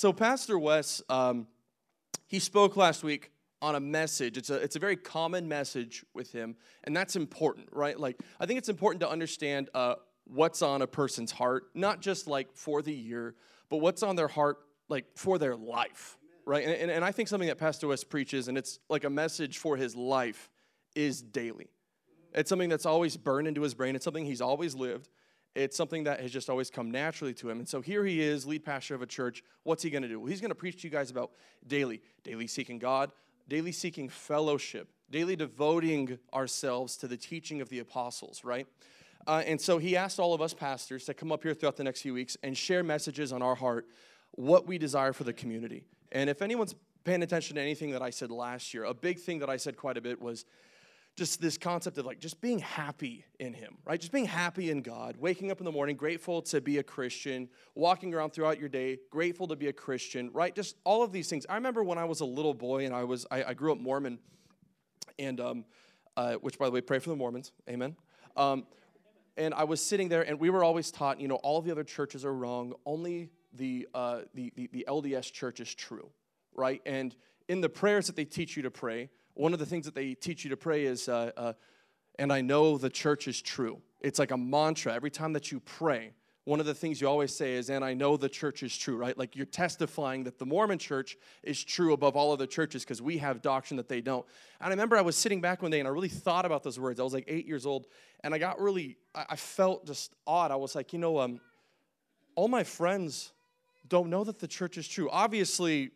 So, Pastor Wes, um, he spoke last week on a message. It's a, it's a very common message with him, and that's important, right? Like, I think it's important to understand uh, what's on a person's heart, not just like for the year, but what's on their heart, like for their life, right? And, and, and I think something that Pastor Wes preaches, and it's like a message for his life, is daily. It's something that's always burned into his brain, it's something he's always lived. It's something that has just always come naturally to him. And so here he is, lead pastor of a church. What's he going to do? Well, he's going to preach to you guys about daily, daily seeking God, daily seeking fellowship, daily devoting ourselves to the teaching of the apostles, right? Uh, and so he asked all of us pastors to come up here throughout the next few weeks and share messages on our heart, what we desire for the community. And if anyone's paying attention to anything that I said last year, a big thing that I said quite a bit was just this concept of like just being happy in him right? Just being happy in god waking up in the morning grateful to be a christian walking around throughout your day grateful to be a christian right? Just all of these things. I remember when i was a little boy and i was i, I grew up mormon and um, uh, which by the way pray for the mormons. Amen. Um, and I was sitting there, and we were always taught, you know, all the other churches are wrong. Only the, uh, the, the, the LDS church is true, right? And in the prayers that they teach you to pray, one of the things that they teach you to pray is, uh, uh, and I know the church is true. It's like a mantra. Every time that you pray, one of the things you always say is, and I know the church is true, right? Like you're testifying that the Mormon church is true above all other churches because we have doctrine that they don't. And I remember I was sitting back one day and I really thought about those words. I was like eight years old and I got really, I felt just odd. I was like, you know, um, all my friends don't know that the church is true. Obviously,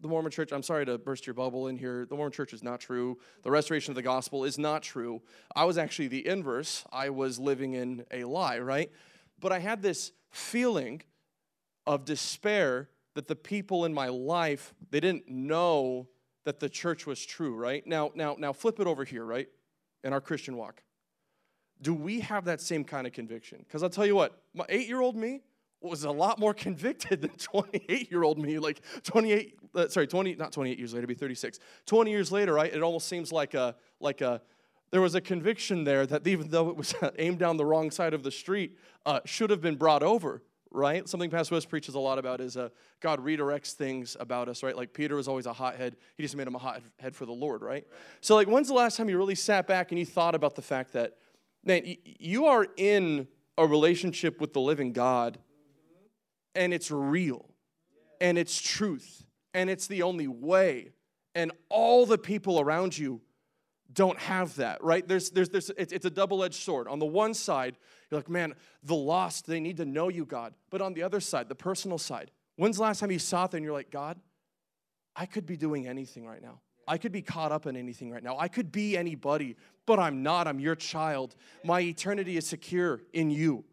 the Mormon church, I'm sorry to burst your bubble in here. The Mormon church is not true. The restoration of the gospel is not true. I was actually the inverse. I was living in a lie, right? But I had this feeling of despair that the people in my life, they didn't know that the church was true, right? Now, now, now flip it over here, right? In our Christian walk. Do we have that same kind of conviction? Because I'll tell you what, my eight-year-old me was a lot more convicted than 28-year-old me. Like 28, uh, sorry, 20, not 28 years later, be 36. 20 years later, right? It almost seems like a like a there was a conviction there that even though it was aimed down the wrong side of the street, uh, should have been brought over, right? Something Pastor Wes preaches a lot about is uh, God redirects things about us, right? Like Peter was always a hothead. He just made him a hothead for the Lord, right? So, like, when's the last time you really sat back and you thought about the fact that, man, you are in a relationship with the living God and it's real and it's truth and it's the only way and all the people around you don't have that, right? There's, there's, it's, a double edged sword. On the one side, you're like, man, the lost, they need to know you, God. But on the other side, the personal side, when's the last time you saw it and you're like, God, I could be doing anything right now. I could be caught up in anything right now. I could be anybody, but I'm not. I'm your child. My eternity is secure in you.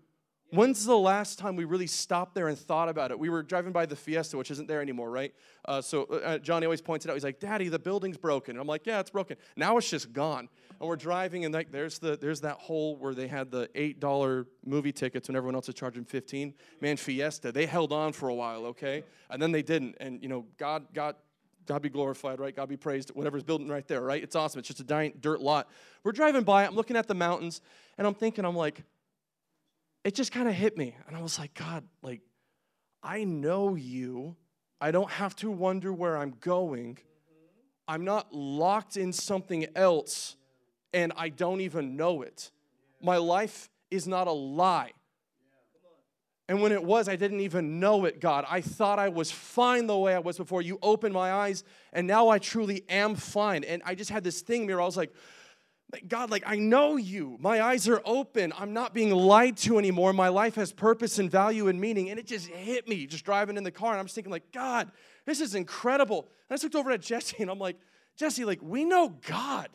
When's the last time we really stopped there and thought about it? We were driving by the Fiesta, which isn't there anymore, right? Uh, so uh, uh Johnny always points it out. He's like, "Daddy, the building's broken." And I'm like, "Yeah, it's broken." Now it's just gone. And we're driving, and like, there's the there's that hole where they had the eight dollar movie tickets when everyone else is charging fifteen. Man, Fiesta, they held on for a while, okay, and then they didn't. And you know, God, God, God be glorified, right? God be praised. Whatever's building right there, right? It's awesome. It's just a giant dirt lot. We're driving by. I'm looking at the mountains, and I'm thinking, I'm like it just kind of hit me. And I was like, God, like, I know you. I don't have to wonder where I'm going. I'm not locked in something else and I don't even know it. My life is not a lie. And when it was, I didn't even know it, God. I thought I was fine the way I was before. You opened my eyes, and now I truly am fine. And I just had this thing mirror. I was like, God, like, I know you. My eyes are open. I'm not being lied to anymore. My life has purpose and value and meaning. And it just hit me just driving in the car. And I'm just thinking, like, God, this is incredible. And I just looked over at Jesse and I'm like, Jesse, like, we know God.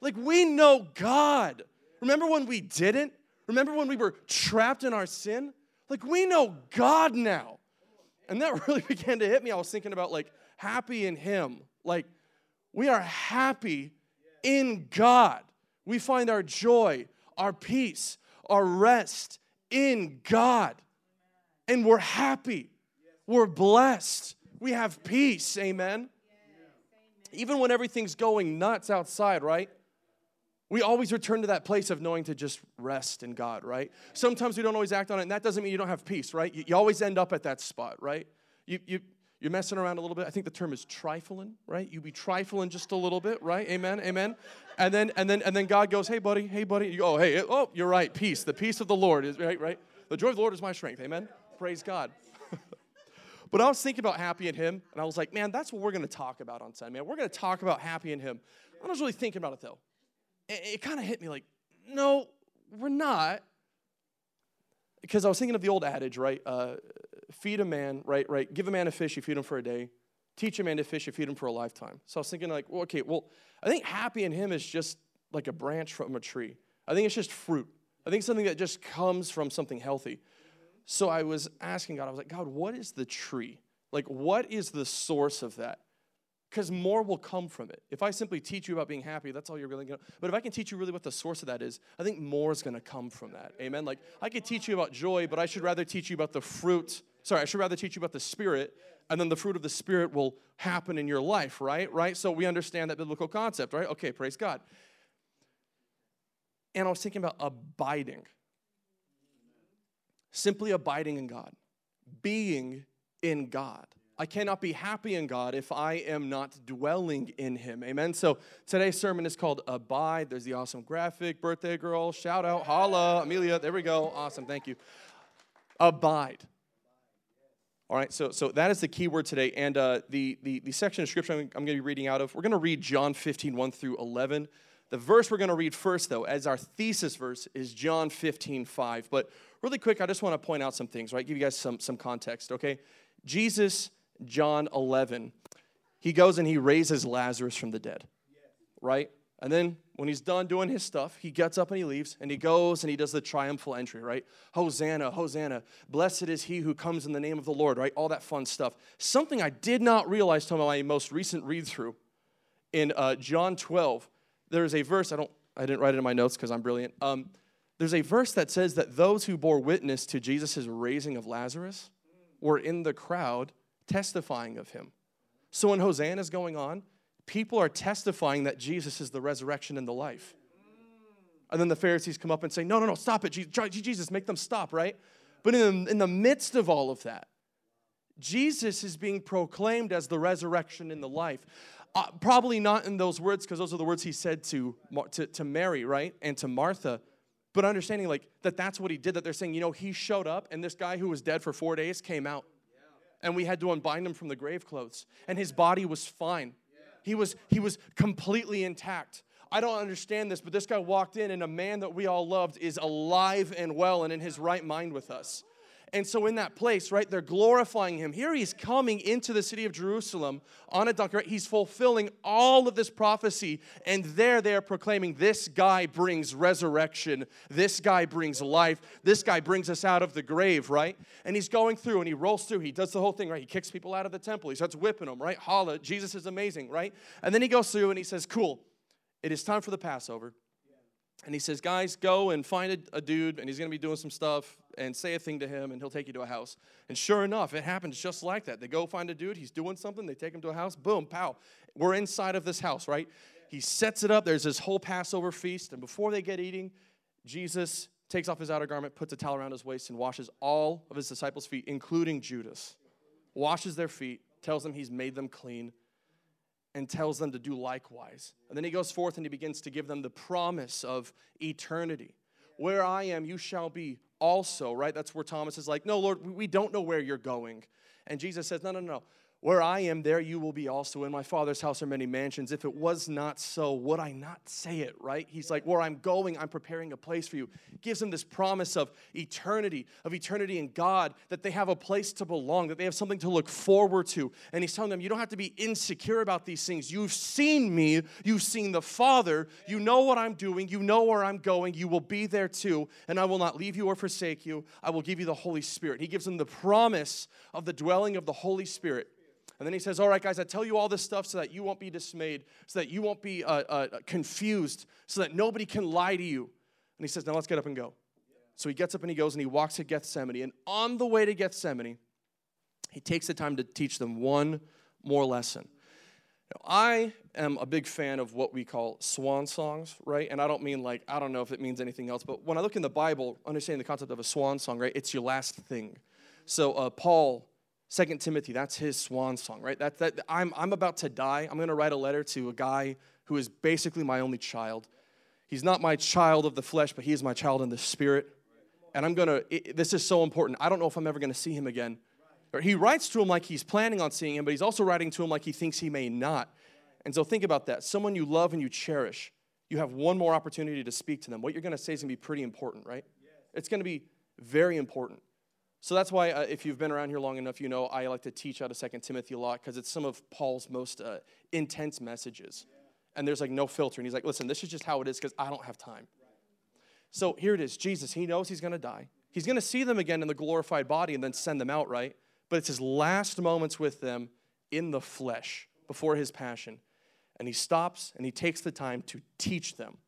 Like, we know God. Remember when we didn't? Remember when we were trapped in our sin? Like, we know God now. And that really began to hit me. I was thinking about, like, happy in Him. Like, we are happy in God. We find our joy, our peace, our rest in God. And we're happy. We're blessed. We have peace. Amen. Even when everything's going nuts outside, right? We always return to that place of knowing to just rest in God, right? Sometimes we don't always act on it, and that doesn't mean you don't have peace, right? You, you always end up at that spot, right? You, you, you're messing around a little bit. I think the term is trifling, right? You be trifling just a little bit, right? Amen, amen. And then and then and then God goes, hey buddy, hey buddy. You go, oh hey, oh you're right. Peace, the peace of the Lord is right, right. The joy of the Lord is my strength. Amen. Praise God. but I was thinking about happy in Him, and I was like, man, that's what we're going to talk about on Sunday. Man, we're going to talk about happy in Him. I was really thinking about it though. It, it kind of hit me like, no, we're not. Because I was thinking of the old adage, right? Uh, feed a man, right? Right. Give a man a fish, you feed him for a day. Teach a man to fish, you feed him for a lifetime. So I was thinking, like, well, okay, well, I think happy in him is just like a branch from a tree. I think it's just fruit. I think something that just comes from something healthy. So I was asking God, I was like, God, what is the tree? Like, what is the source of that? Because more will come from it. If I simply teach you about being happy, that's all you're really gonna. But if I can teach you really what the source of that is, I think more is gonna come from that. Amen. Like I could teach you about joy, but I should rather teach you about the fruit. Sorry, I should rather teach you about the spirit, and then the fruit of the spirit will happen in your life, right? Right. So we understand that biblical concept, right? Okay, praise God. And I was thinking about abiding simply abiding in God, being in God. I cannot be happy in God if I am not dwelling in Him. Amen. So today's sermon is called Abide. There's the awesome graphic, birthday girl, shout out, holla, Amelia. There we go. Awesome. Thank you. Abide. All right, so, so that is the key word today. And uh, the, the, the section of scripture I'm, I'm going to be reading out of, we're going to read John 15, 1 through 11. The verse we're going to read first, though, as our thesis verse, is John 15, 5. But really quick, I just want to point out some things, right? Give you guys some, some context, okay? Jesus John 11, he goes and he raises Lazarus from the dead, right? And then when he's done doing his stuff, he gets up and he leaves and he goes and he does the triumphal entry, right? Hosanna, Hosanna. Blessed is he who comes in the name of the Lord, right? All that fun stuff. Something I did not realize till my most recent read through in uh, John 12, there's a verse, I don't, I didn't write it in my notes because I'm brilliant. Um, there's a verse that says that those who bore witness to Jesus' raising of Lazarus were in the crowd testifying of him. So when Hosanna is going on, people are testifying that Jesus is the resurrection and the life. And then the Pharisees come up and say, No, no, no, stop it. Jesus, make them stop, right? But in the, in the midst of all of that, Jesus is being proclaimed as the resurrection and the life. Uh, probably not in those words, because those are the words he said to, to, to Mary, right? And to Martha. But understanding like that that's what he did, that they're saying, you know, he showed up and this guy who was dead for four days came out and we had to unbind him from the grave clothes and his body was fine he was he was completely intact. I don't understand this but this guy walked in and a man that we all loved is alive and well and in his right mind with us and so, in that place, right, they're glorifying him. Here he's coming into the city of Jerusalem on a donkey. Right? He's fulfilling all of this prophecy. And there they are proclaiming this guy brings resurrection. This guy brings life. This guy brings us out of the grave, right? And he's going through and he rolls through. He does the whole thing, right? He kicks people out of the temple. He starts whipping them, right? Holla, Jesus is amazing, right? And then he goes through and he says, Cool, it is time for the Passover. And he says, Guys, go and find a, a dude, and he's going to be doing some stuff, and say a thing to him, and he'll take you to a house. And sure enough, it happens just like that. They go find a dude, he's doing something, they take him to a house, boom, pow. We're inside of this house, right? He sets it up. There's this whole Passover feast, and before they get eating, Jesus takes off his outer garment, puts a towel around his waist, and washes all of his disciples' feet, including Judas. Washes their feet, tells them he's made them clean and tells them to do likewise. And then he goes forth and he begins to give them the promise of eternity. Where I am, you shall be also, right? That's where Thomas is like, No, Lord, we don't know where you're going. And Jesus says, No, no, no. Where I am, there you will be also. In my Father's house are many mansions. If it was not so, would I not say it, right? He's like, Where I'm going, I'm preparing a place for you. Gives them this promise of eternity, of eternity in God, that they have a place to belong, that they have something to look forward to. And he's telling them, You don't have to be insecure about these things. You've seen me, you've seen the Father, you know what I'm doing, you know where I'm going, you will be there too, and I will not leave you or forsake you. I will give you the Holy Spirit. He gives them the promise of the dwelling of the Holy Spirit. And then he says, All right, guys, I tell you all this stuff so that you won't be dismayed, so that you won't be uh, uh, confused, so that nobody can lie to you. And he says, Now let's get up and go. So he gets up and he goes and he walks to Gethsemane. And on the way to Gethsemane, he takes the time to teach them one more lesson. Now, I am a big fan of what we call swan songs, right? And I don't mean like, I don't know if it means anything else, but when I look in the Bible, understanding the concept of a swan song, right, it's your last thing. So uh, Paul Second Timothy, that's his swan song, right? That, that I'm, I'm about to die. I'm going to write a letter to a guy who is basically my only child. He's not my child of the flesh, but he is my child in the spirit. And I'm going to, this is so important. I don't know if I'm ever going to see him again. Or he writes to him like he's planning on seeing him, but he's also writing to him like he thinks he may not. And so think about that. Someone you love and you cherish, you have one more opportunity to speak to them. What you're going to say is going to be pretty important, right? It's going to be very important. So that's why, uh, if you've been around here long enough, you know I like to teach out of Second Timothy a lot because it's some of Paul's most uh, intense messages. And there's like no filter. And he's like, listen, this is just how it is because I don't have time. So here it is Jesus, he knows he's going to die. He's going to see them again in the glorified body and then send them out, right? But it's his last moments with them in the flesh before his passion. And he stops and he takes the time to teach them.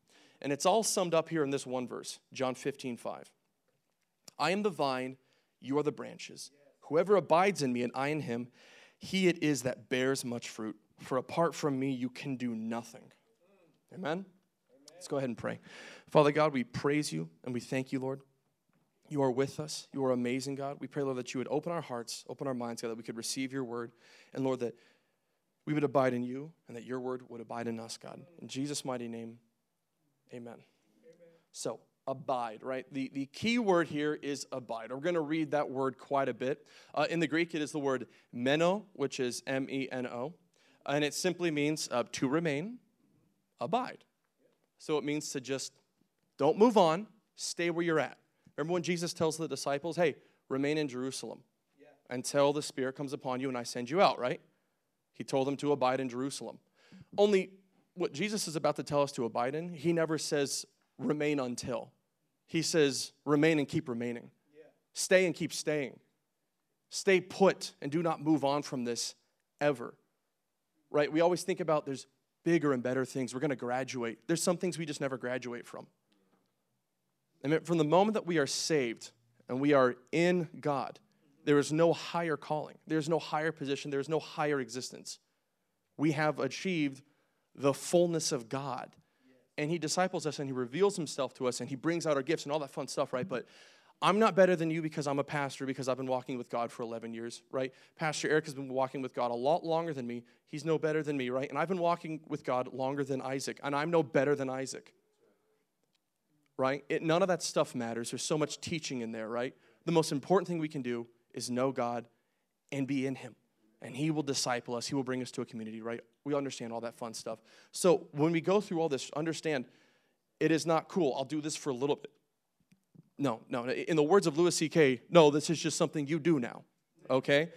And it's all summed up here in this one verse, John 15, 5. I am the vine you are the branches. Whoever abides in me and I in him, he it is that bears much fruit. For apart from me, you can do nothing. Amen? Amen? Let's go ahead and pray. Father God, we praise you and we thank you, Lord. You are with us. You are amazing, God. We pray, Lord, that you would open our hearts, open our minds, God, that we could receive your word. And, Lord, that we would abide in you and that your word would abide in us, God. In Jesus' mighty name, amen. amen. So, abide, right? The, the key word here is abide. We're going to read that word quite a bit. Uh, in the Greek, it is the word meno, which is M E N O, and it simply means uh, to remain, abide. So it means to just don't move on, stay where you're at. Remember when Jesus tells the disciples, hey, remain in Jerusalem yeah. until the Spirit comes upon you and I send you out, right? He told them to abide in Jerusalem. Only what Jesus is about to tell us to abide in, he never says remain until he says, remain and keep remaining. Yeah. Stay and keep staying. Stay put and do not move on from this ever. Right? We always think about there's bigger and better things. We're going to graduate. There's some things we just never graduate from. And from the moment that we are saved and we are in God, there is no higher calling, there's no higher position, there's no higher existence. We have achieved the fullness of God and he disciples us and he reveals himself to us and he brings out our gifts and all that fun stuff, right? But I'm not better than you because I'm a pastor because I've been walking with God for 11 years, right? Pastor Eric has been walking with God a lot longer than me. He's no better than me, right? And I've been walking with God longer than Isaac, and I'm no better than Isaac, right? It, none of that stuff matters. There's so much teaching in there, right? The most important thing we can do is know God and be in Him and He will disciple us. He will bring us to a community, right? We understand all that fun stuff. So when we go through all this, understand it is not cool. I'll do this for a little bit. No, no. In the words of Louis C.K., no, this is just something you do now, okay?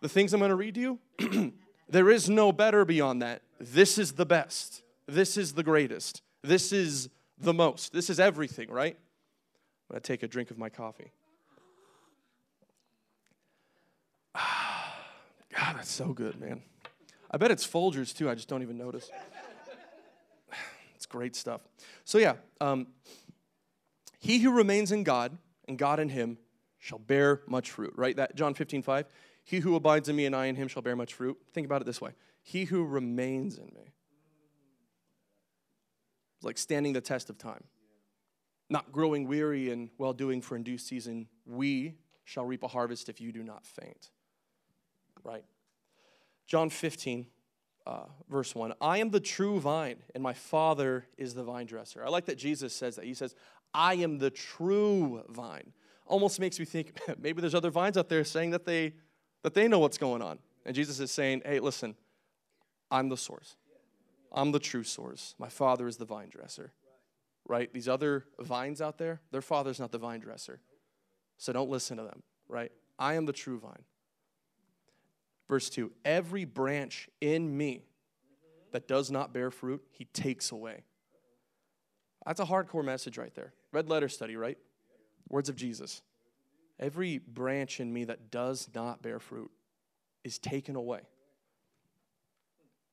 The things I'm going to read to you, there is no better beyond that. This is the best. This is the greatest. This is the most. This is everything, right? I'm going to take a drink of my coffee. God, that's so good, man. I bet it's Folgers too. I just don't even notice. it's great stuff. So, yeah, um, he who remains in God and God in him shall bear much fruit, right? That John 15, 5. He who abides in me and I in him shall bear much fruit. Think about it this way He who remains in me. It's like standing the test of time. Not growing weary and well doing for in due season, we shall reap a harvest if you do not faint right? John 15, uh, verse 1 I am the true vine, and my Father is the vine dresser. I like that Jesus says that. He says, I am the true vine. Almost makes me think maybe there's other vines out there saying that they, that they know what's going on. And Jesus is saying, hey, listen, I'm the source. I'm the true source. My Father is the vine dresser. Right? These other vines out there, their father's not the vine dresser. So don't listen to them, right? I am the true vine. Verse 2 Every branch in me that does not bear fruit, he takes away. That's a hardcore message right there. Red letter study, right? Words of Jesus. Every branch in me that does not bear fruit is taken away.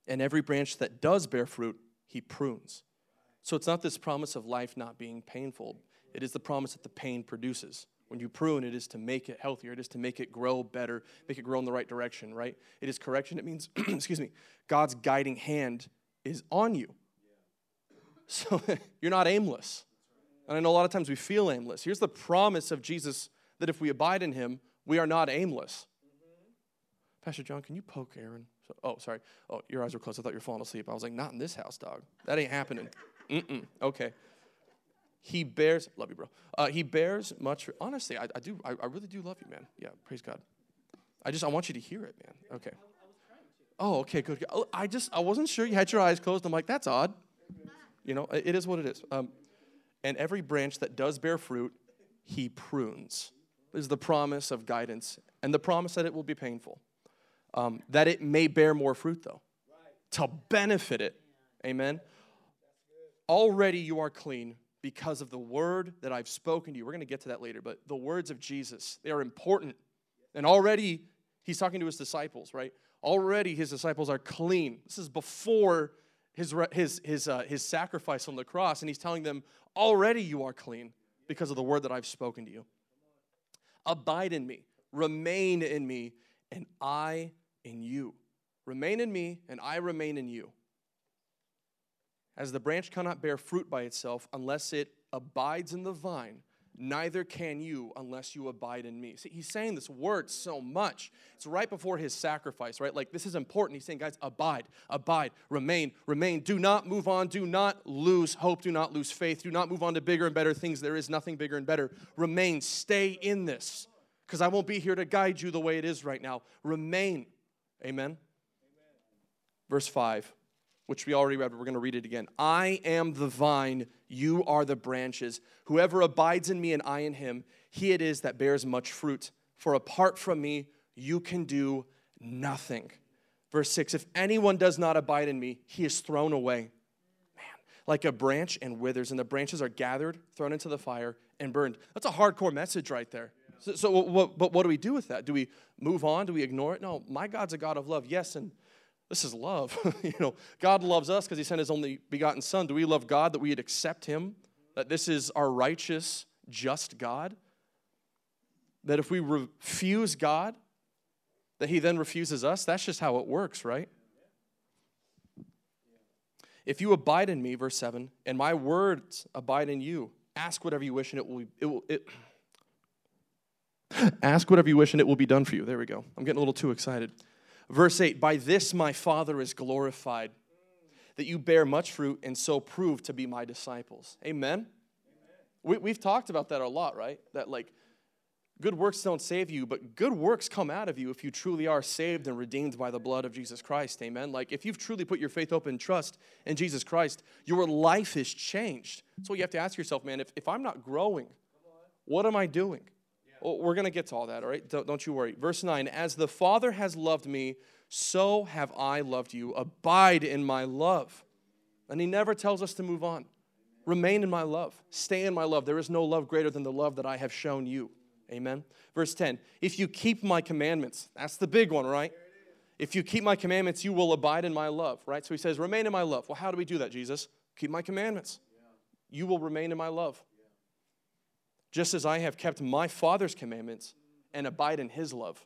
And every branch that does bear fruit, he prunes. So it's not this promise of life not being painful, it is the promise that the pain produces. When you prune, it is to make it healthier. It is to make it grow better, make it grow in the right direction, right? It is correction. It means, excuse me, God's guiding hand is on you. So you're not aimless. And I know a lot of times we feel aimless. Here's the promise of Jesus that if we abide in him, we are not aimless. Pastor John, can you poke Aaron? So, oh, sorry. Oh, your eyes were closed. I thought you were falling asleep. I was like, not in this house, dog. That ain't happening. Mm-mm. Okay. He bears, love you, bro. Uh, he bears much. Honestly, I, I do. I, I really do love you, man. Yeah, praise God. I just, I want you to hear it, man. Okay. Oh, okay, good. Oh, I just, I wasn't sure you had your eyes closed. I'm like, that's odd. You know, it is what it is. Um, and every branch that does bear fruit, he prunes. This is the promise of guidance and the promise that it will be painful. Um, that it may bear more fruit, though, to benefit it. Amen. Already you are clean because of the word that I've spoken to you. We're going to get to that later, but the words of Jesus, they are important. And already he's talking to his disciples, right? Already his disciples are clean. This is before his, his, his, uh, his sacrifice on the cross, and he's telling them, already you are clean because of the word that I've spoken to you. Abide in me, remain in me, and I in you. Remain in me, and I remain in you. As the branch cannot bear fruit by itself unless it abides in the vine, neither can you unless you abide in me. See, he's saying this word so much. It's right before his sacrifice, right? Like, this is important. He's saying, guys, abide, abide, remain, remain. Do not move on. Do not lose hope. Do not lose faith. Do not move on to bigger and better things. There is nothing bigger and better. Remain. Stay in this because I won't be here to guide you the way it is right now. Remain. Amen. Amen. Verse 5 which we already read, but we're going to read it again. I am the vine, you are the branches. Whoever abides in me and I in him, he it is that bears much fruit. For apart from me, you can do nothing. Verse 6 If anyone does not abide in me, he is thrown away. Man, like a branch and withers, and the branches are gathered, thrown into the fire, and burned. That's a hardcore message right there. So, so what, but what do we do with that? Do we move on? Do we ignore it? No, my God's a God of love, yes, and this is love. you know, God loves us because He sent His only begotten Son. Do we love God that we'd accept Him? That this is our righteous, just God? That if we refuse God, that He then refuses us? That's just how it works, right? If you abide in me, verse 7, and my words abide in you, ask whatever you wish and it will, it will it, ask whatever you wish and it will be done for you. There we go. I'm getting a little too excited. Verse 8 By this my Father is glorified, that you bear much fruit and so prove to be my disciples. Amen? Amen. We, have talked about that a lot, right? That like, good works don't save you, but good works come out of you if you truly are saved and redeemed by the blood of Jesus Christ. Amen? Like, if you've truly put your faith, hope, and trust in Jesus Christ, your life is changed. So you have to ask yourself, man, if, if I'm not growing, what am I doing? Well, we're going to get to all that, all right? Don't, don't you worry. Verse 9 As the Father has loved me, so have I loved you. Abide in my love. And he never tells us to move on. Remain in my love. Stay in my love. There is no love greater than the love that I have shown you. Amen. Verse 10 If you keep my commandments, that's the big one, right? If you keep my commandments, you will abide in my love, right? So he says, Remain in my love. Well, how do we do that, Jesus? Keep my commandments. You will remain in my love just as I have kept my Father's commandments and abide in his love.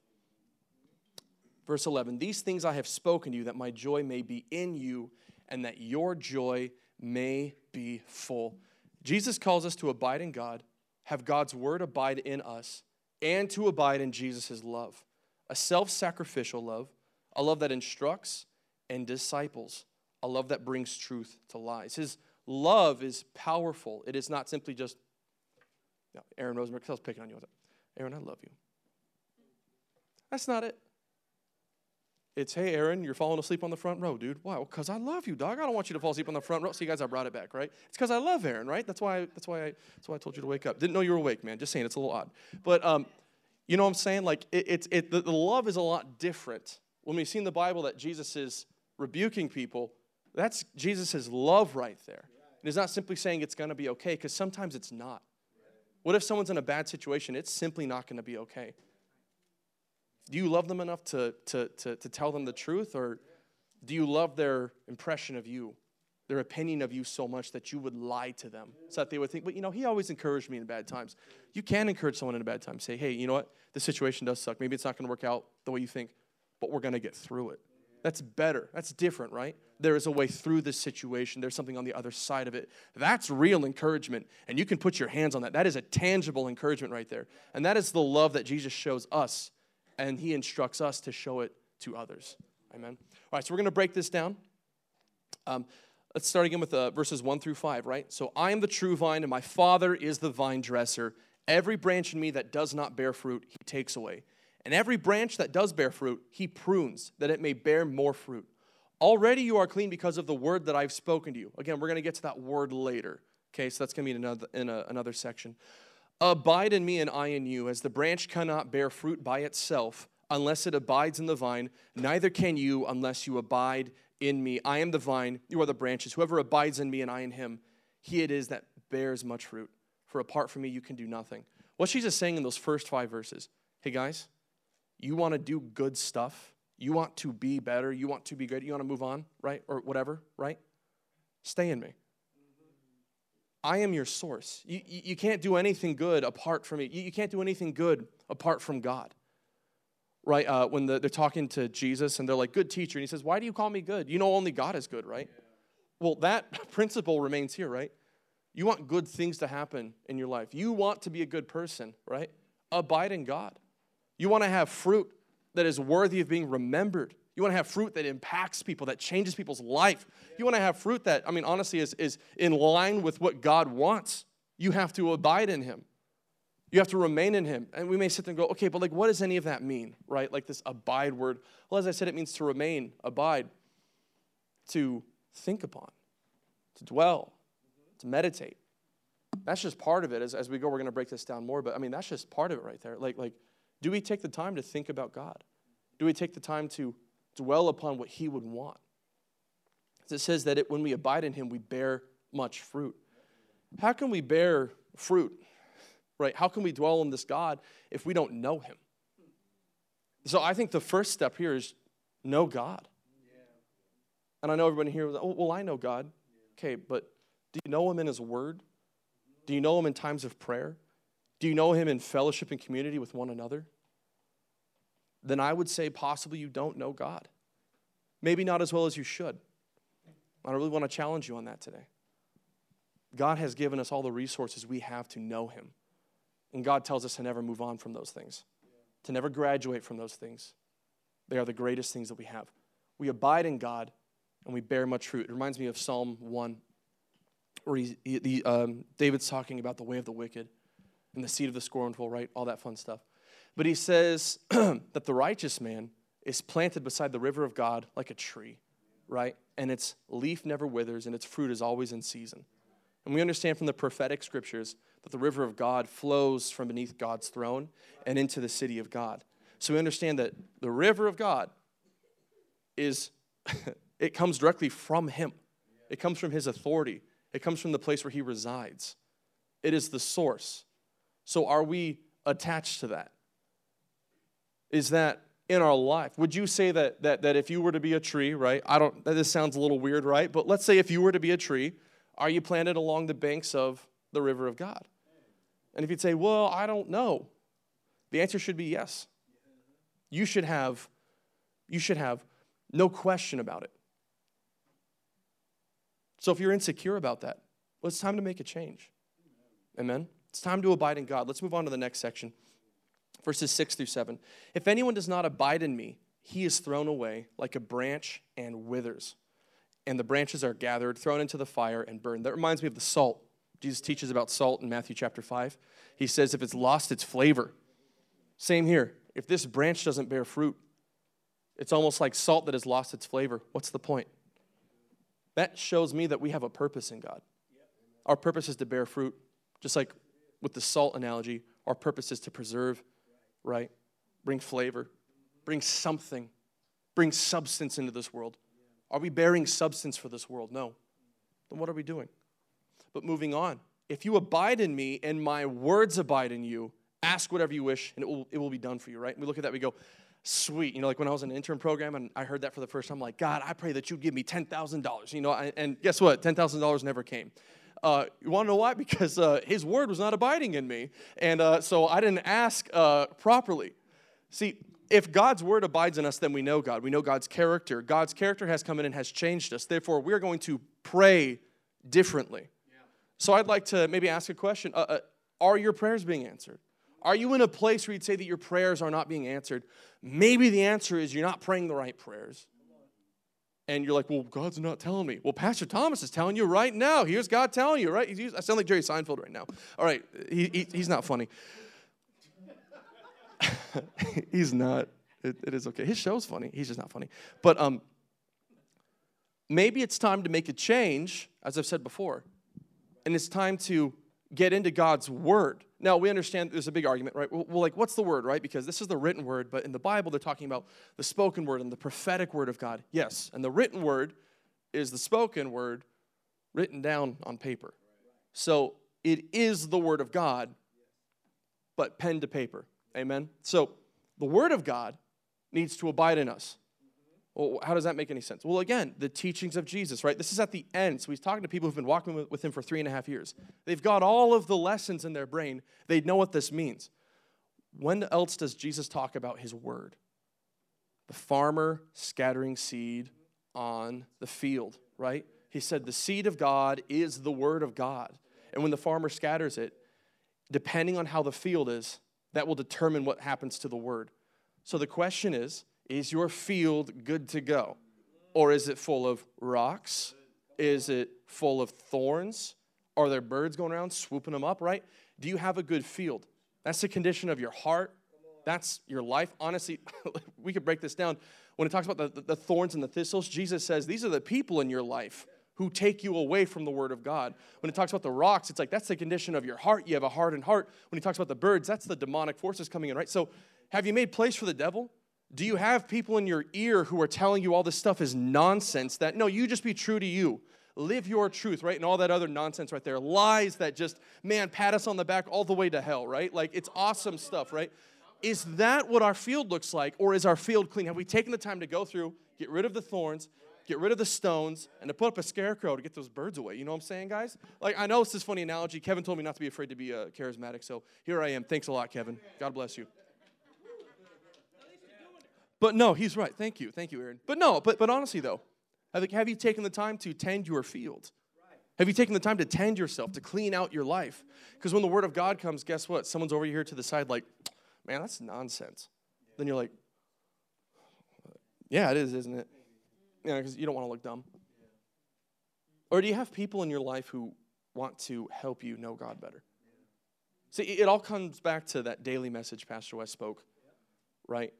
Verse 11 These things I have spoken to you, that my joy may be in you, and that your joy may be full. Jesus calls us to abide in God, have God's word abide in us, and to abide in Jesus' love. A self sacrificial love, a love that instructs and disciples, a love that brings truth to lies. His love is powerful. It is not simply just no, Aaron Rosenberg, I was picking on you. Aaron, I love you. That's not it. It's, hey, Aaron, you're falling asleep on the front row, dude. Why? Because well, I love you, dog. I don't want you to fall asleep on the front row. See, guys, I brought it back, right? It's because I love Aaron, right? That's why. That's why. I, that's why I told you to wake up. Didn't know you were awake, man. Just saying, it's a little odd. But um, you know what I'm saying? Like, it, it's it. The, the love is a lot different. When we see in the Bible that Jesus is rebuking people, that's Jesus' love right there. It is not simply saying it's going to be okay, because sometimes it's not. What if someone's in a bad situation? It's simply not going to be okay. Do you love them enough to, to, to, to tell them the truth, or do you love their impression of you, their opinion of you so much that you would lie to them so that they would think, but you know, he always encouraged me in bad times. You can encourage someone in a bad time. Say, hey, you know what? The situation does suck. Maybe it's not going to work out the way you think, but we're going to get through it. That's better. That's different, right? There is a way through this situation. There's something on the other side of it. That's real encouragement. And you can put your hands on that. That is a tangible encouragement right there. And that is the love that Jesus shows us. And he instructs us to show it to others. Amen. All right, so we're going to break this down. Um, let's start again with uh, verses 1 through 5, right? So I am the true vine, and my Father is the vine dresser. Every branch in me that does not bear fruit, he takes away. And every branch that does bear fruit, he prunes, that it may bear more fruit. Already you are clean because of the word that I've spoken to you. Again, we're going to get to that word later. Okay, so that's going to be in another, in a, another section. Abide in me and I in you, as the branch cannot bear fruit by itself unless it abides in the vine, neither can you unless you abide in me. I am the vine, you are the branches. Whoever abides in me and I in him, he it is that bears much fruit. For apart from me, you can do nothing. What she's just saying in those first five verses hey, guys, you want to do good stuff, you want to be better, you want to be good, you want to move on, right? Or whatever, right? Stay in me. I am your source. You, you, you can't do anything good apart from me. You, you can't do anything good apart from God right? Uh, when the, they're talking to Jesus and they're like, good teacher. And he says, why do you call me good? You know only God is good, right? Yeah. Well, that principle remains here, right? You want good things to happen in your life. You want to be a good person, right? Abide in God. You want to have fruit that is worthy of being remembered. You want to have fruit that impacts people, that changes people's life. You want to have fruit that, I mean, honestly, is, is in line with what God wants. You have to abide in Him. You have to remain in him. And we may sit there and go, okay, but like, what does any of that mean, right? Like this abide word. Well, as I said, it means to remain, abide, to think upon, to dwell, to meditate. That's just part of it. As, as we go, we're going to break this down more, but I mean, that's just part of it right there. Like, like, do we take the time to think about God? Do we take the time to dwell upon what he would want? It says that it, when we abide in him, we bear much fruit. How can we bear fruit? right? How can we dwell in this God if we don't know him? So I think the first step here is know God. And I know everybody here, oh, well, I know God. Okay, but do you know him in his word? Do you know him in times of prayer? Do you know him in fellowship and community with one another? Then I would say possibly you don't know God. Maybe not as well as you should. I really want to challenge you on that today. God has given us all the resources we have to know him. And God tells us to never move on from those things, to never graduate from those things. They are the greatest things that we have. We abide in God and we bear much fruit. It reminds me of Psalm 1, where he, he, um, David's talking about the way of the wicked and the seed of the scornful, right? All that fun stuff. But he says that the righteous man is planted beside the river of God like a tree, right? And its leaf never withers and its fruit is always in season. And we understand from the prophetic scriptures that the river of God flows from beneath God's throne and into the city of God. So we understand that the river of God is, it comes directly from Him, it comes from His authority, it comes from the place where He resides. It is the source. So are we attached to that? Is that in our life? Would you say that, that, that if you were to be a tree, right? I don't, this sounds a little weird, right? But let's say if you were to be a tree, are you planted along the banks of the river of God? And if you'd say, well, I don't know, the answer should be yes. You should have, you should have no question about it. So if you're insecure about that, well, it's time to make a change. Amen. It's time to abide in God. Let's move on to the next section. Verses 6 through 7. If anyone does not abide in me, he is thrown away like a branch and withers. And the branches are gathered, thrown into the fire, and burned. That reminds me of the salt Jesus teaches about salt in Matthew chapter 5. He says, if it's lost its flavor, same here. If this branch doesn't bear fruit, it's almost like salt that has lost its flavor. What's the point? That shows me that we have a purpose in God. Our purpose is to bear fruit. Just like with the salt analogy, our purpose is to preserve, right? Bring flavor, bring something, bring substance into this world. Are we bearing substance for this world? No. Then what are we doing? But moving on, if you abide in me and my words abide in you, ask whatever you wish and it will, it will be done for you, right? we look at that, we go, sweet. You know, like when I was in an intern program and I heard that for the first time, I'm like, God, I pray that you'd give me $10,000. You know, and guess what? $10,000 never came. Uh, you want to know why? Because uh, his word was not abiding in me. And uh, so I didn't ask uh, properly. See, if God's word abides in us, then we know God. We know God's character. God's character has come in and has changed us. Therefore, we're going to pray differently. So I'd like to maybe ask a question uh, uh, Are your prayers being answered? Are you in a place where you'd say that your prayers are not being answered? Maybe the answer is you're not praying the right prayers. And you're like, well, God's not telling me. Well, Pastor Thomas is telling you right now. Here's God telling you, right? I sound like Jerry Seinfeld right now. All right, he, he, he's not funny. he's not. It, it is okay. His show's funny. He's just not funny. But um, maybe it's time to make a change, as I've said before. And it's time to get into God's word. Now, we understand there's a big argument, right? Well, like, what's the word, right? Because this is the written word, but in the Bible, they're talking about the spoken word and the prophetic word of God. Yes, and the written word is the spoken word written down on paper. So it is the word of God, but pen to paper. Amen? So the word of God needs to abide in us. Well, how does that make any sense? Well, again, the teachings of Jesus, right? This is at the end. So he's talking to people who've been walking with him for three and a half years. They've got all of the lessons in their brain, they know what this means. When else does Jesus talk about his word? The farmer scattering seed on the field, right? He said, The seed of God is the word of God. And when the farmer scatters it, depending on how the field is, that will determine what happens to the word. So the question is, is your field good to go? Or is it full of rocks? Is it full of thorns? Are there birds going around swooping them up, right? Do you have a good field? That's the condition of your heart. That's your life. Honestly, we could break this down. When it talks about the, the, thorns and the thistles, Jesus says these are the people in your life who take you away from the word of God. When it talks about the rocks, it's like that's the condition of your heart. You have a hardened heart. When he talks about the birds, that's the demonic forces coming in, right? So have you made place for the devil? Do you have people in your ear who are telling you all this stuff is nonsense? That no, you just be true to you. Live your truth, right? And all that other nonsense right there. Lies that just, man, pat us on the back all the way to hell, right? Like it's awesome stuff, right? Is that what our field looks like? Or is our field clean? Have we taken the time to go through, get rid of the thorns, get rid of the stones, and to put up a scarecrow to get those birds away? You know what I'm saying, guys? Like, I know it's this funny analogy. Kevin told me not to be afraid to be uh, charismatic, so here I am. Thanks a lot, Kevin. God bless you. But no, he's right. Thank you. Thank you, Aaron. But no, but, but honestly, though, have, you taken the time to tend your field? Have you taken the time to tend yourself, to clean out your life? Because when the word of God comes, guess what? Someone's over here to the side, like, man, that's nonsense. Yeah. Then you're like, yeah, it is, isn't it? Yeah, because you don't want to look dumb. Yeah. Or do you have people in your life who want to help you know God better? Yeah. See, it all comes back to that daily message Pastor Wes spoke, right?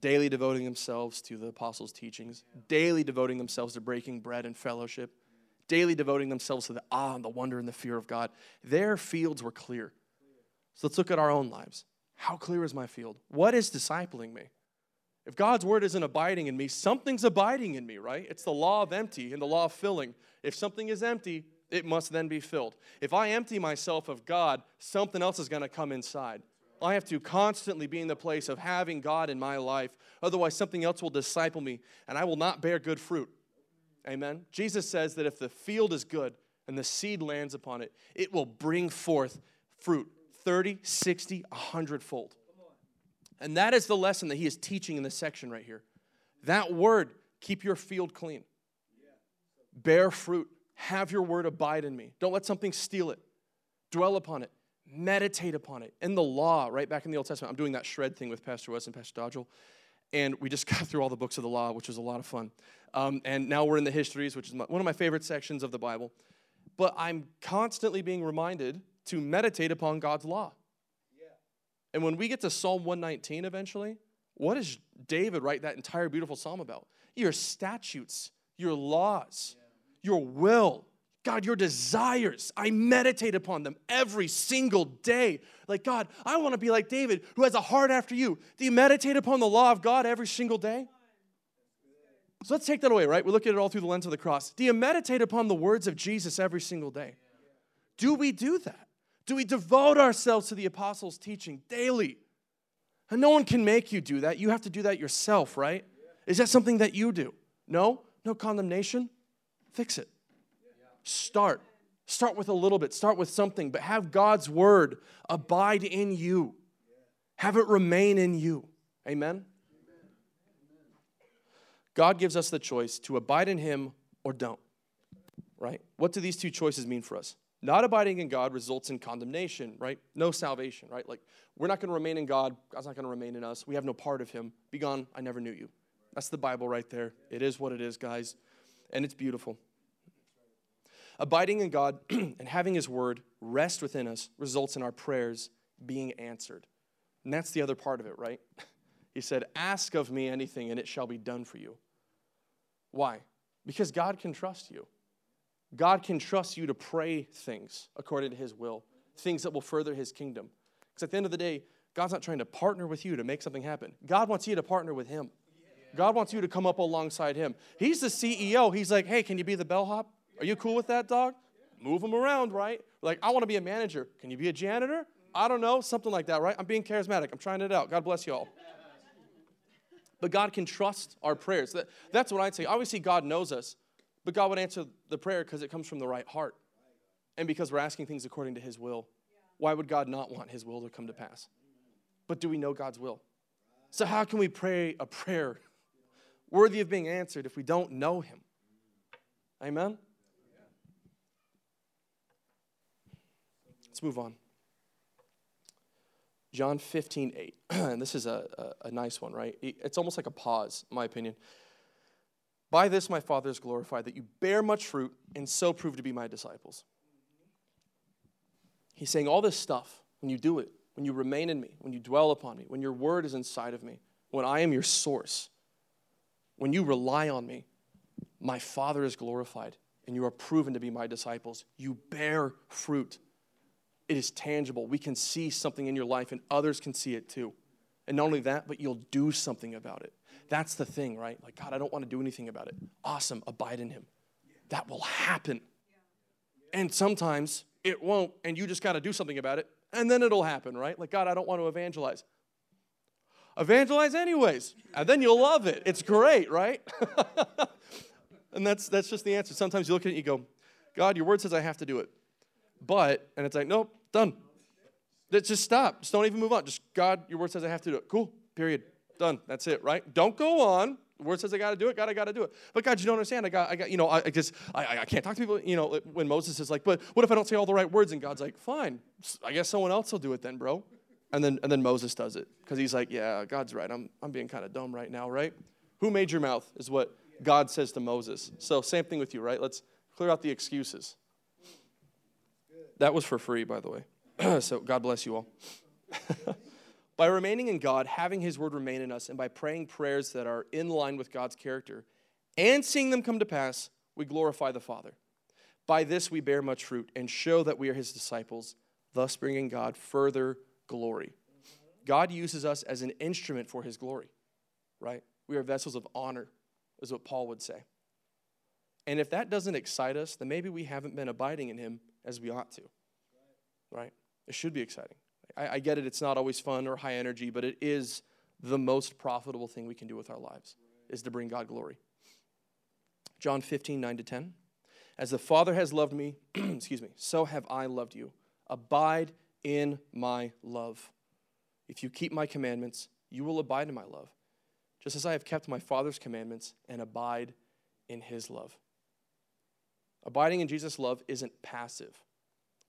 Daily devoting themselves to the apostles' teachings, daily devoting themselves to breaking bread and fellowship, daily devoting themselves to the awe and the wonder and the fear of God. Their fields were clear. So let's look at our own lives. How clear is my field? What is discipling me? If God's word isn't abiding in me, something's abiding in me, right? It's the law of empty and the law of filling. If something is empty, it must then be filled. If I empty myself of God, something else is going to come inside. I have to constantly be in the place of having God in my life. Otherwise, something else will disciple me and I will not bear good fruit. Amen. Jesus says that if the field is good and the seed lands upon it, it will bring forth fruit 30, 60, 100 fold. And that is the lesson that he is teaching in this section right here. That word, keep your field clean, bear fruit, have your word abide in me. Don't let something steal it, dwell upon it meditate upon it. In the law, right back in the Old Testament, I'm doing that shred thing with Pastor Wes and Pastor Dodgel. And we just got through all the books of the law, which was a lot of fun. Um, and now we're in the histories, which is my, one of my favorite sections of the Bible. But I'm constantly being reminded to meditate upon God's law. Yeah. And when we get to Psalm 119 eventually, what does David write that entire beautiful psalm about? Your statutes, your laws, yeah. your will, God, your desires, I meditate upon them every single day. Like, God, I want to be like David, who has a heart after you. Do you meditate upon the law of God every single day? So let's take that away, right? We look at it all through the lens of the cross. Do you meditate upon the words of Jesus every single day? Do we do that? Do we devote ourselves to the apostles' teaching daily? And no one can make you do that. You have to do that yourself, right? Is that something that you do? No? No condemnation? Fix it. Start. Start with a little bit, start with something, but have God's word abide in you. Have it remain in you. Amen? God gives us the choice to abide in Him or don't. Right? What do these two choices mean for us? Not abiding in God results in condemnation, right? No salvation, right? Like, we're not going to remain in God. God's not going to remain in us. We have no part of Him. Be gone. I never knew you. That's the Bible right there. It is what it is, guys. And it's beautiful. Abiding in God and having His Word rest within us results in our prayers being answered. And that's the other part of it, right? He said, Ask of me anything, and it shall be done for you. Why? Because God can trust you. God can trust you to pray things according to His will, things that will further His kingdom. Because at the end of the day, God's not trying to partner with you to make something happen. God wants you to partner with Him. God wants you to come up alongside Him. He's the CEO. He's like, hey, can you be the bellhop? Are you cool with that, dog? Move him around, right? Like, I want to be a manager. Can you be a janitor? I don't know, something like that, right? I'm being charismatic. I'm trying it out. God bless you all. But God can trust our prayers. That, that's what I'd say. Obviously, God knows us, but God would answer the prayer because it comes from the right heart and because we're asking things according to His will. Why would God not want His will to come to pass? But do we know God's will? So, how can we pray a prayer worthy of being answered if we don't know Him? Amen? Let's move on. John 15, 8. and this is a, a, a, nice one, right? It's almost like a pause, in my opinion. By this my Father is glorified, that you bear much fruit and so prove to be my disciples. He's saying all this stuff, when you do it, when you remain in me, when you dwell upon me, when your word is inside of me, when I am your source, when you rely on me, my Father is glorified and you are proven to be my disciples. You bear fruit. It is tangible. We can see something in your life and others can see it too. And not only that, but you'll do something about it. That's the thing, right? Like, God, I don't want to do anything about it. Awesome, abide in Him. That will happen. And sometimes it won't, and you just got to do something about it, and then it'll happen, right? Like, God, I don't want to evangelize. Evangelize anyways, and then you'll love it. It's great, right? and that's, that's just the answer. Sometimes you look at it and you go, God, your word says I have to do it. But, and it's like, nope, done. Let's Just stop. Just don't even move on. Just, God, your word says I have to do it. Cool, period. Done. That's it, right? Don't go on. Word says I got to do it. God, I got to do it. But God, you don't understand. I got, I got, you know, I, I just, I, I can't talk to people. You know, when Moses is like, but what if I don't say all the right words? And God's like, fine. I guess someone else will do it then, bro. And then, and then Moses does it because he's like, yeah, God's right. I'm, I'm being kind of dumb right now, right? Who made your mouth is what God says to Moses. So same thing with you, right? Let's clear out the excuses. That was for free, by the way. so God bless you all. by remaining in God, having His word remain in us, and by praying prayers that are in line with God's character and seeing them come to pass, we glorify the Father. By this we bear much fruit and show that we are His disciples, thus bringing God further glory. God uses us as an instrument for His glory, right? We are vessels of honor, is what Paul would say. And if that doesn't excite us, then maybe we haven't been abiding in Him as we ought to, right? It should be exciting. I, I get it, it's not always fun or high energy, but it is the most profitable thing we can do with our lives, is to bring God glory. John 15, 9 to 10. As the Father has loved me, excuse me, so have I loved you. Abide in my love. If you keep my commandments, you will abide in my love, just as I have kept my Father's commandments and abide in his love. Abiding in Jesus' love isn't passive.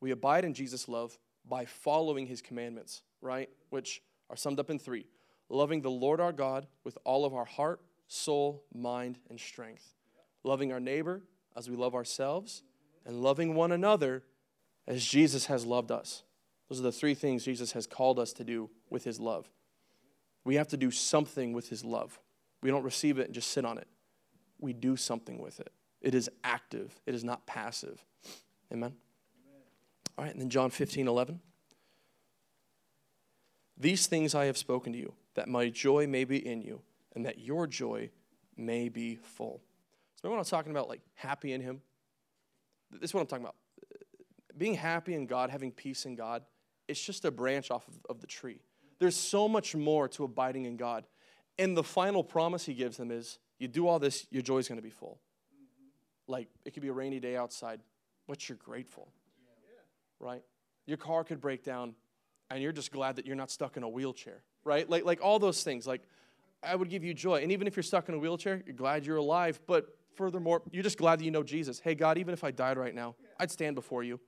We abide in Jesus' love by following his commandments, right? Which are summed up in three loving the Lord our God with all of our heart, soul, mind, and strength, loving our neighbor as we love ourselves, and loving one another as Jesus has loved us. Those are the three things Jesus has called us to do with his love. We have to do something with his love. We don't receive it and just sit on it. We do something with it. It is active, it is not passive. Amen? Amen. All right, and then John 15, 11. These things I have spoken to you, that my joy may be in you, and that your joy may be full. So remember when I was talking about like happy in him? This is what I'm talking about. Being happy in God, having peace in God, it's just a branch off of, of the tree. There's so much more to abiding in God. And the final promise he gives them is you do all this, your joy is going to be full. Like it could be a rainy day outside, but you're grateful, right? Your car could break down, and you're just glad that you're not stuck in a wheelchair, right? Like, like all those things. Like I would give you joy. And even if you're stuck in a wheelchair, you're glad you're alive. But furthermore, you're just glad that you know Jesus. Hey, God, even if I died right now, I'd stand before you.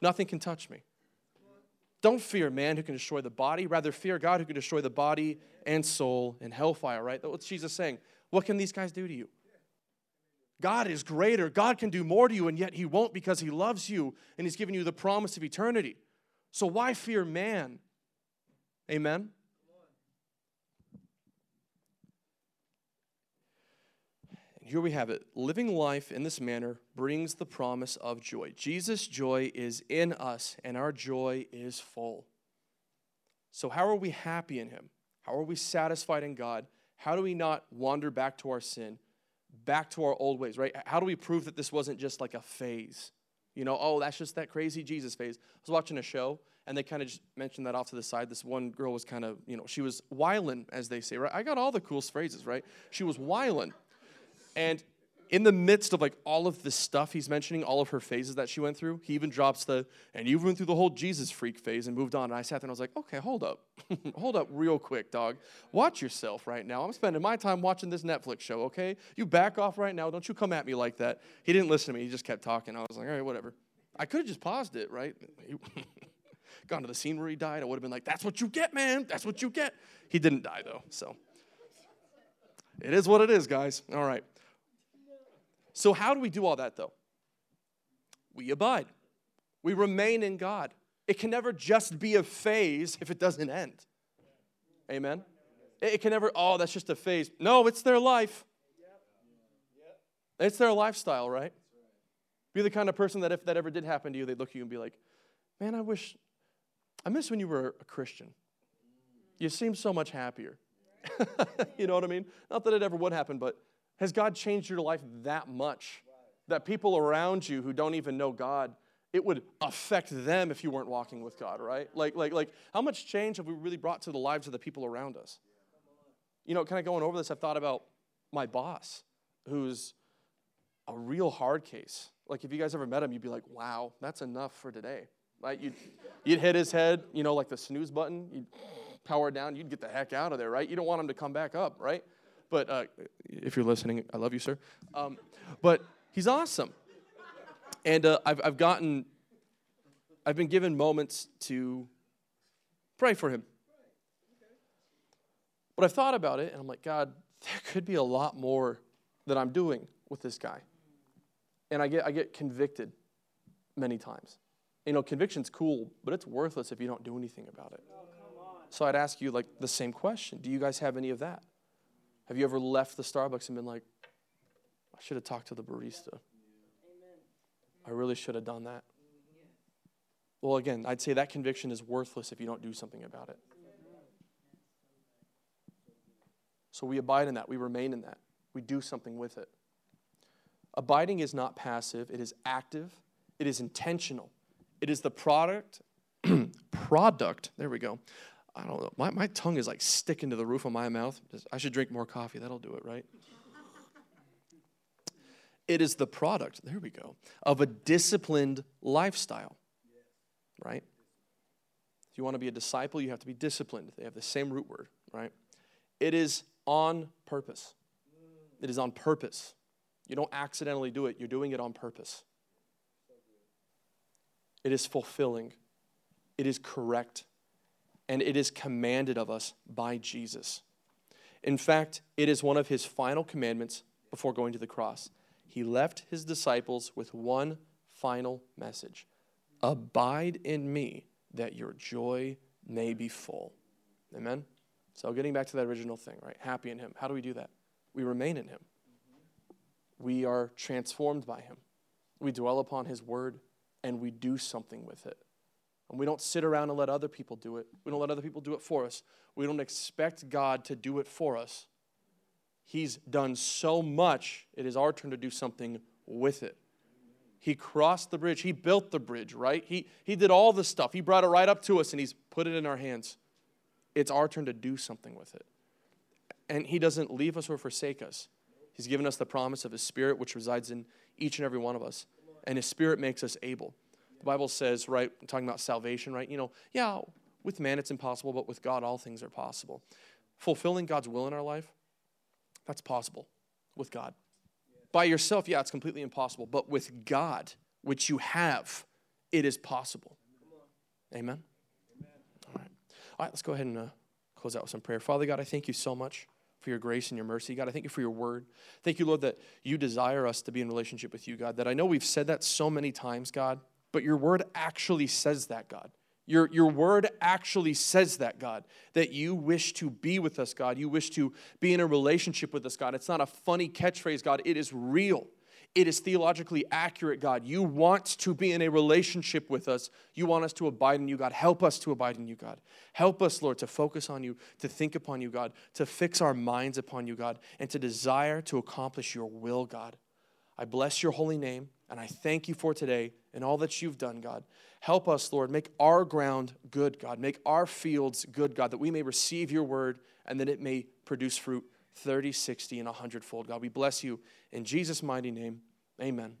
Nothing can touch me. Don't fear man who can destroy the body, rather fear God who can destroy the body and soul in hellfire, right? That's what Jesus saying. What can these guys do to you? God is greater. God can do more to you, and yet He won't because He loves you and He's given you the promise of eternity. So why fear man? Amen? And here we have it. Living life in this manner brings the promise of joy. Jesus' joy is in us, and our joy is full. So, how are we happy in Him? How are we satisfied in God? How do we not wander back to our sin? Back to our old ways, right? How do we prove that this wasn't just like a phase? You know, oh, that's just that crazy Jesus phase. I was watching a show and they kind of just mentioned that off to the side. This one girl was kind of, you know, she was whiling, as they say, right? I got all the coolest phrases, right? She was whiling. And in the midst of like all of this stuff he's mentioning, all of her phases that she went through, he even drops the, and you went through the whole Jesus freak phase and moved on. And I sat there and I was like, okay, hold up. hold up real quick, dog. Watch yourself right now. I'm spending my time watching this Netflix show, okay? You back off right now. Don't you come at me like that. He didn't listen to me. He just kept talking. I was like, all right, whatever. I could have just paused it, right? Gone to the scene where he died. I would have been like, that's what you get, man. That's what you get. He didn't die, though, so. It is what it is, guys. All right. So, how do we do all that though? We abide, we remain in God. It can never just be a phase if it doesn't end. Amen? It can never, oh, that's just a phase. No, it's their life. It's their lifestyle, right? Be the kind of person that if that ever did happen to you, they'd look at you and be like, man, I wish, I miss when you were a Christian. You seem so much happier. you know what I mean? Not that it ever would happen, but has God changed your life that much that people around you who don't even know God, it would affect them if you weren't walking with God, right? Like, like, like, how much change have we really brought to the lives of the people around us? You know, kind of going over this, I've thought about my boss, who's a real hard case. Like, if you guys ever met him, you'd be like, wow, that's enough for today. Right? You'd, you'd hit his head, you know, like the snooze button, you'd power down, you'd get the heck out of there, right? You don't want him to come back up, right? But uh, if you're listening, I love you, sir. Um, but he's awesome. And uh, I've, I've gotten, I've been given moments to pray for him. But I've thought about it and I'm like, God, there could be a lot more that I'm doing with this guy. And I get, I get convicted many times. You know, conviction's cool, but it's worthless if you don't do anything about it. so I'd ask you like the same question. Do you guys have any of that? Have you ever left the Starbucks and been like, I should have talked to the barista? I really should have done that. Well, again, I'd say that conviction is worthless if you don't do something about it. So we abide in that, we remain in that, we do something with it. Abiding is not passive, it is active, it is intentional. It is the product, product, there we go, I don't know. My, my tongue is like sticking to the roof of my mouth. I should drink more coffee. That'll do it, right? it is the product, there we go, of a disciplined lifestyle, right? If you want to be a disciple, you have to be disciplined. They have the same root word, right? It is on purpose. It is on purpose. You don't accidentally do it, you're doing it on purpose. It is fulfilling, it is correct, and it is commanded of us by Jesus. In fact, it is one of his final commandments before going to the cross. He left his disciples with one final message Abide in me, that your joy may be full. Amen? So, getting back to that original thing, right? Happy in him. How do we do that? We remain in him, we are transformed by him. We dwell upon his word, and we do something with it. And we don't sit around and let other people do it. We don't let other people do it for us. We don't expect God to do it for us. He's done so much, it is our turn to do something with it. He crossed the bridge. He built the bridge, right? He, he did all the stuff. He brought it right up to us and He's put it in our hands. It's our turn to do something with it. And He doesn't leave us or forsake us. He's given us the promise of His Spirit, which resides in each and every one of us. And His Spirit makes us able. The Bible says, right, talking about salvation, right? You know, yeah, with man it's impossible, but with God all things are possible. Fulfilling God's will in our life, that's possible with God. By yourself, yeah, it's completely impossible, but with God, which you have, it is possible. Amen. All right. All right, let's go ahead and uh, close out with some prayer. Father God, I thank you so much for your grace and your mercy. God, I thank you for your word. Thank you, Lord, that you desire us to be in relationship with you, God. That I know we've said that so many times, God, but your word actually says that, God. Your, your word actually says that, God, that you wish to be with us, God. You wish to be in a relationship with us, God. It's not a funny catchphrase, God. It is real. It is theologically accurate, God. You want to be in a relationship with us. You want us to abide in you, God. Help us to abide in you, God. Help us, Lord, to focus on you, to think upon you, God, to fix our minds upon you, God, and to desire to accomplish your will, God. I bless your holy name, and I thank you for today and all that you've done, God. Help us, Lord. Make our ground good, God. Make our fields good, God, that we may receive your word and that it may produce fruit 30, 60, and 100 fold. God, we bless you in Jesus' mighty name. Amen.